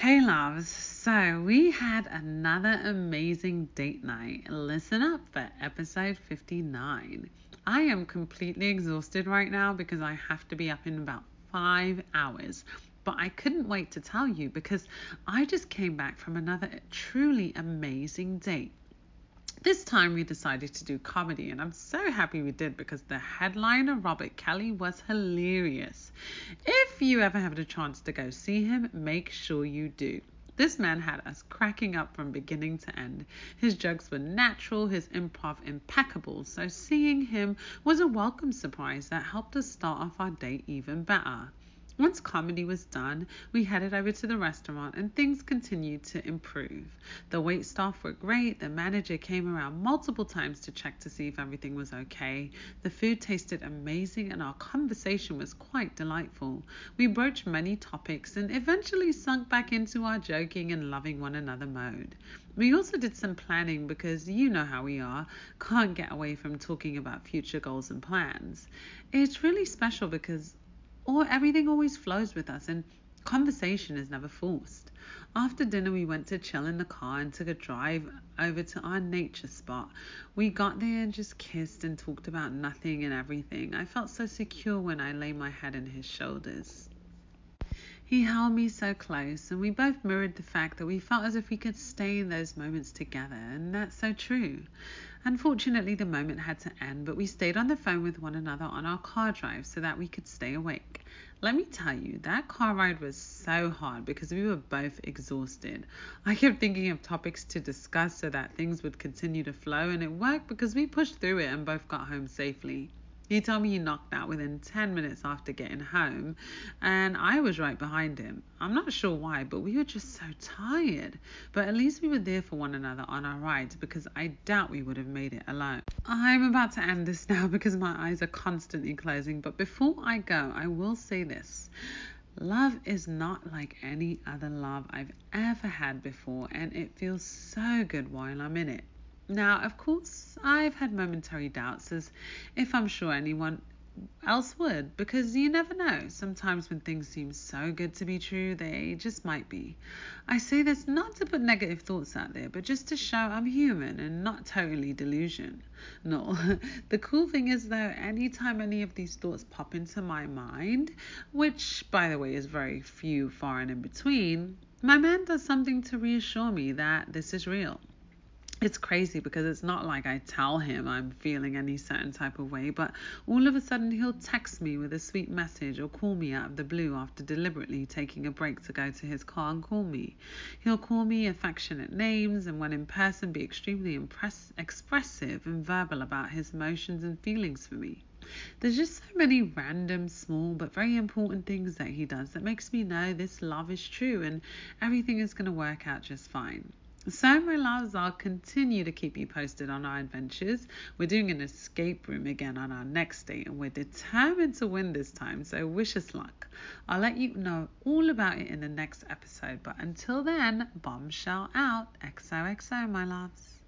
Hey loves, so we had another amazing date night. Listen up for episode 59. I am completely exhausted right now because I have to be up in about five hours. But I couldn't wait to tell you because I just came back from another truly amazing date. This time we decided to do comedy, and I'm so happy we did because the headliner, Robert Kelly, was hilarious. If you ever have the chance to go see him, make sure you do. This man had us cracking up from beginning to end. His jokes were natural, his improv impeccable, so seeing him was a welcome surprise that helped us start off our day even better. Once comedy was done, we headed over to the restaurant and things continued to improve. The wait staff were great, the manager came around multiple times to check to see if everything was okay. The food tasted amazing and our conversation was quite delightful. We broached many topics and eventually sunk back into our joking and loving one another mode. We also did some planning because you know how we are, can't get away from talking about future goals and plans. It's really special because or everything always flows with us and conversation is never forced. After dinner, we went to chill in the car and took a drive over to our nature spot. We got there and just kissed and talked about nothing and everything. I felt so secure when I lay my head in his shoulders. He held me so close, and we both mirrored the fact that we felt as if we could stay in those moments together, and that's so true. Unfortunately, the moment had to end, but we stayed on the phone with one another on our car drive so that we could stay awake. Let me tell you, that car ride was so hard because we were both exhausted. I kept thinking of topics to discuss so that things would continue to flow, and it worked because we pushed through it and both got home safely. He told me he knocked out within 10 minutes after getting home, and I was right behind him. I'm not sure why, but we were just so tired. But at least we were there for one another on our rides because I doubt we would have made it alone. I'm about to end this now because my eyes are constantly closing, but before I go, I will say this. Love is not like any other love I've ever had before, and it feels so good while I'm in it. Now, of course, I've had momentary doubts as if I'm sure anyone else would, because you never know. Sometimes when things seem so good to be true, they just might be. I say this not to put negative thoughts out there, but just to show I'm human and not totally delusion. No. the cool thing is though, anytime any of these thoughts pop into my mind, which by the way is very few, far and in between, my man does something to reassure me that this is real it's crazy because it's not like I tell him I'm feeling any certain type of way, but all of a sudden he'll text me with a sweet message or call me out of the blue after deliberately taking a break to go to his car and call me. He'll call me affectionate names and when in person be extremely impress- expressive and verbal about his emotions and feelings for me. There's just so many random, small, but very important things that he does that makes me know this love is true and everything is going to work out just fine. So, my loves, I'll continue to keep you posted on our adventures. We're doing an escape room again on our next date, and we're determined to win this time, so wish us luck. I'll let you know all about it in the next episode, but until then, bombshell out. XOXO, my loves.